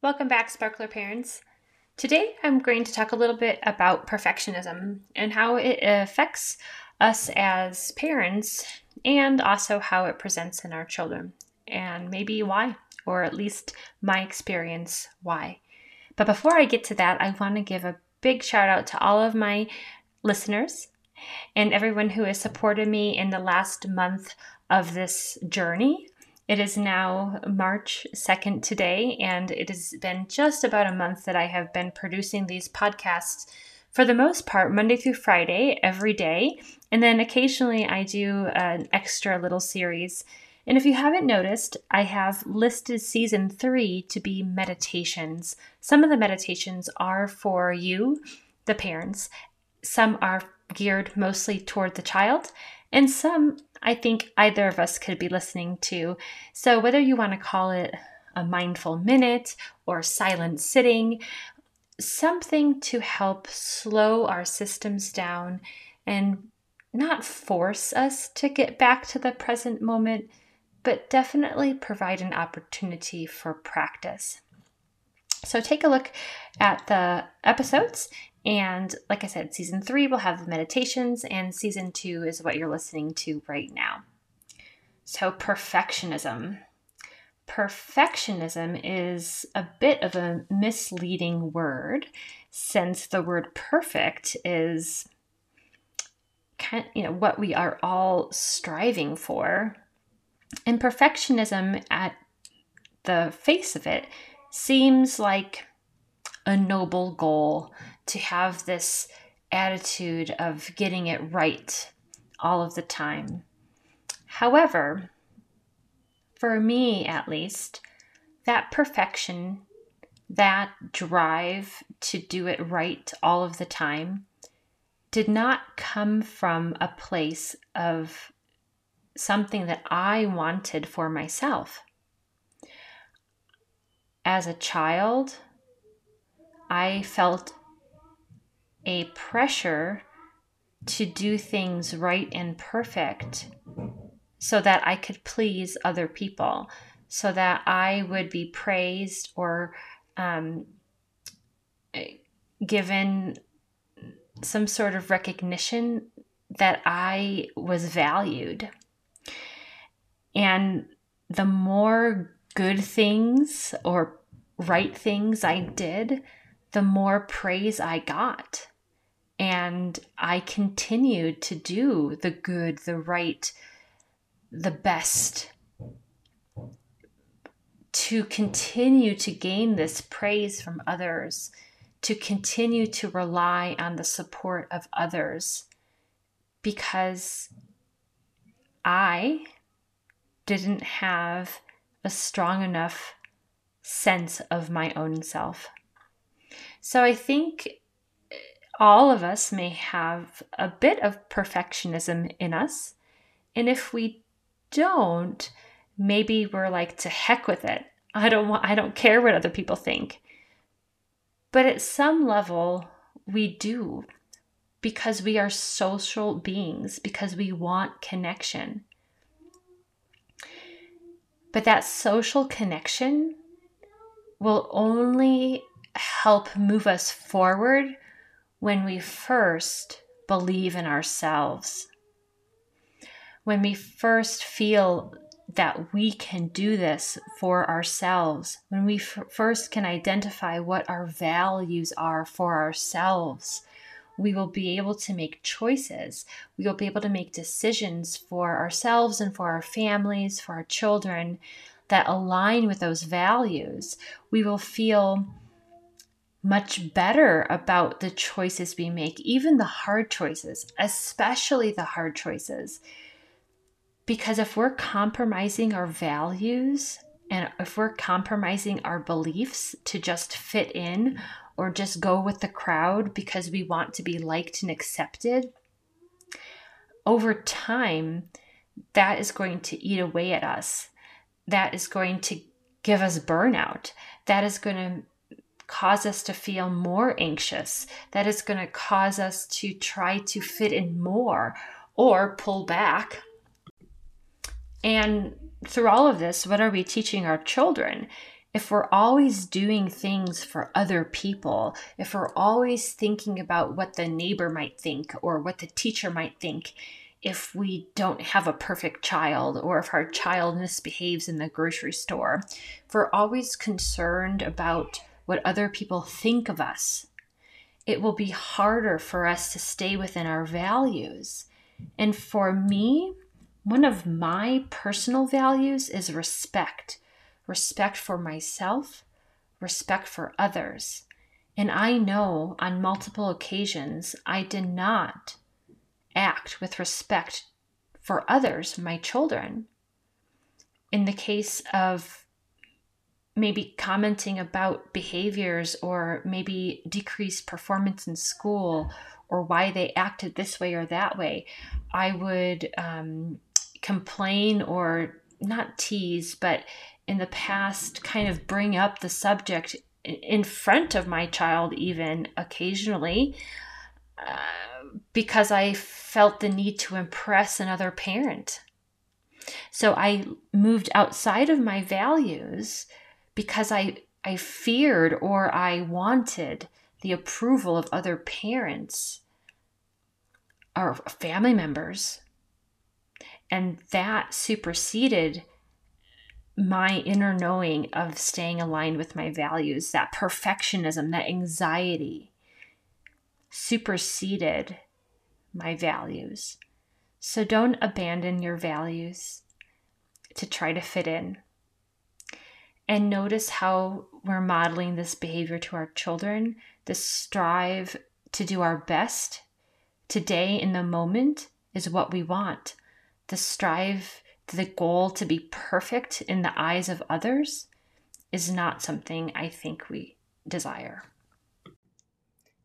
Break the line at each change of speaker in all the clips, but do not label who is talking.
Welcome back, Sparkler parents. Today I'm going to talk a little bit about perfectionism and how it affects us as parents and also how it presents in our children and maybe why, or at least my experience why. But before I get to that, I want to give a big shout out to all of my listeners and everyone who has supported me in the last month of this journey it is now March 2nd today, and it has been just about a month that I have been producing these podcasts for the most part, Monday through Friday, every day. And then occasionally I do an extra little series. And if you haven't noticed, I have listed season three to be meditations. Some of the meditations are for you, the parents, some are geared mostly toward the child, and some I think either of us could be listening to. So, whether you want to call it a mindful minute or silent sitting, something to help slow our systems down and not force us to get back to the present moment, but definitely provide an opportunity for practice. So, take a look at the episodes and like I said, season three will have the meditations, and season two is what you're listening to right now. So, perfectionism. Perfectionism is a bit of a misleading word since the word perfect is kind of, you know what we are all striving for. And perfectionism at the face of it seems like a noble goal to have this attitude of getting it right all of the time. However, for me at least, that perfection, that drive to do it right all of the time, did not come from a place of something that I wanted for myself. As a child, I felt a pressure to do things right and perfect so that I could please other people, so that I would be praised or um, given some sort of recognition that I was valued. And the more good things or right things I did, the more praise I got. And I continued to do the good, the right, the best to continue to gain this praise from others, to continue to rely on the support of others, because I didn't have a strong enough sense of my own self. So I think all of us may have a bit of perfectionism in us. And if we don't, maybe we're like to heck with it. I don't want I don't care what other people think. But at some level we do because we are social beings, because we want connection. But that social connection will only help move us forward when we first believe in ourselves. When we first feel that we can do this for ourselves, when we f- first can identify what our values are for ourselves, we will be able to make choices. We will be able to make decisions for ourselves and for our families, for our children that align with those values. We will feel much better about the choices we make, even the hard choices, especially the hard choices. Because if we're compromising our values and if we're compromising our beliefs to just fit in or just go with the crowd because we want to be liked and accepted, over time, that is going to eat away at us. That is going to give us burnout. That is going to cause us to feel more anxious, that is going to cause us to try to fit in more or pull back. And through all of this, what are we teaching our children? if we're always doing things for other people, if we're always thinking about what the neighbor might think or what the teacher might think, if we don't have a perfect child or if our child misbehaves in the grocery store, if we're always concerned about what other people think of us, it will be harder for us to stay within our values. And for me, one of my personal values is respect respect for myself, respect for others. And I know on multiple occasions I did not act with respect for others, my children. In the case of maybe commenting about behaviors or maybe decreased performance in school or why they acted this way or that way, I would um, complain or not tease, but in the past kind of bring up the subject in front of my child, even occasionally, uh, because I felt the need to impress another parent. So I moved outside of my values because I, I feared or I wanted the approval of other parents or family members. And that superseded my inner knowing of staying aligned with my values, that perfectionism, that anxiety superseded my values. So don't abandon your values to try to fit in. And notice how we're modeling this behavior to our children, this strive to do our best today in the moment is what we want. The strive the goal to be perfect in the eyes of others is not something I think we desire.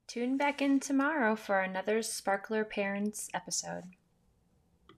Tune back in tomorrow for another Sparkler Parents episode.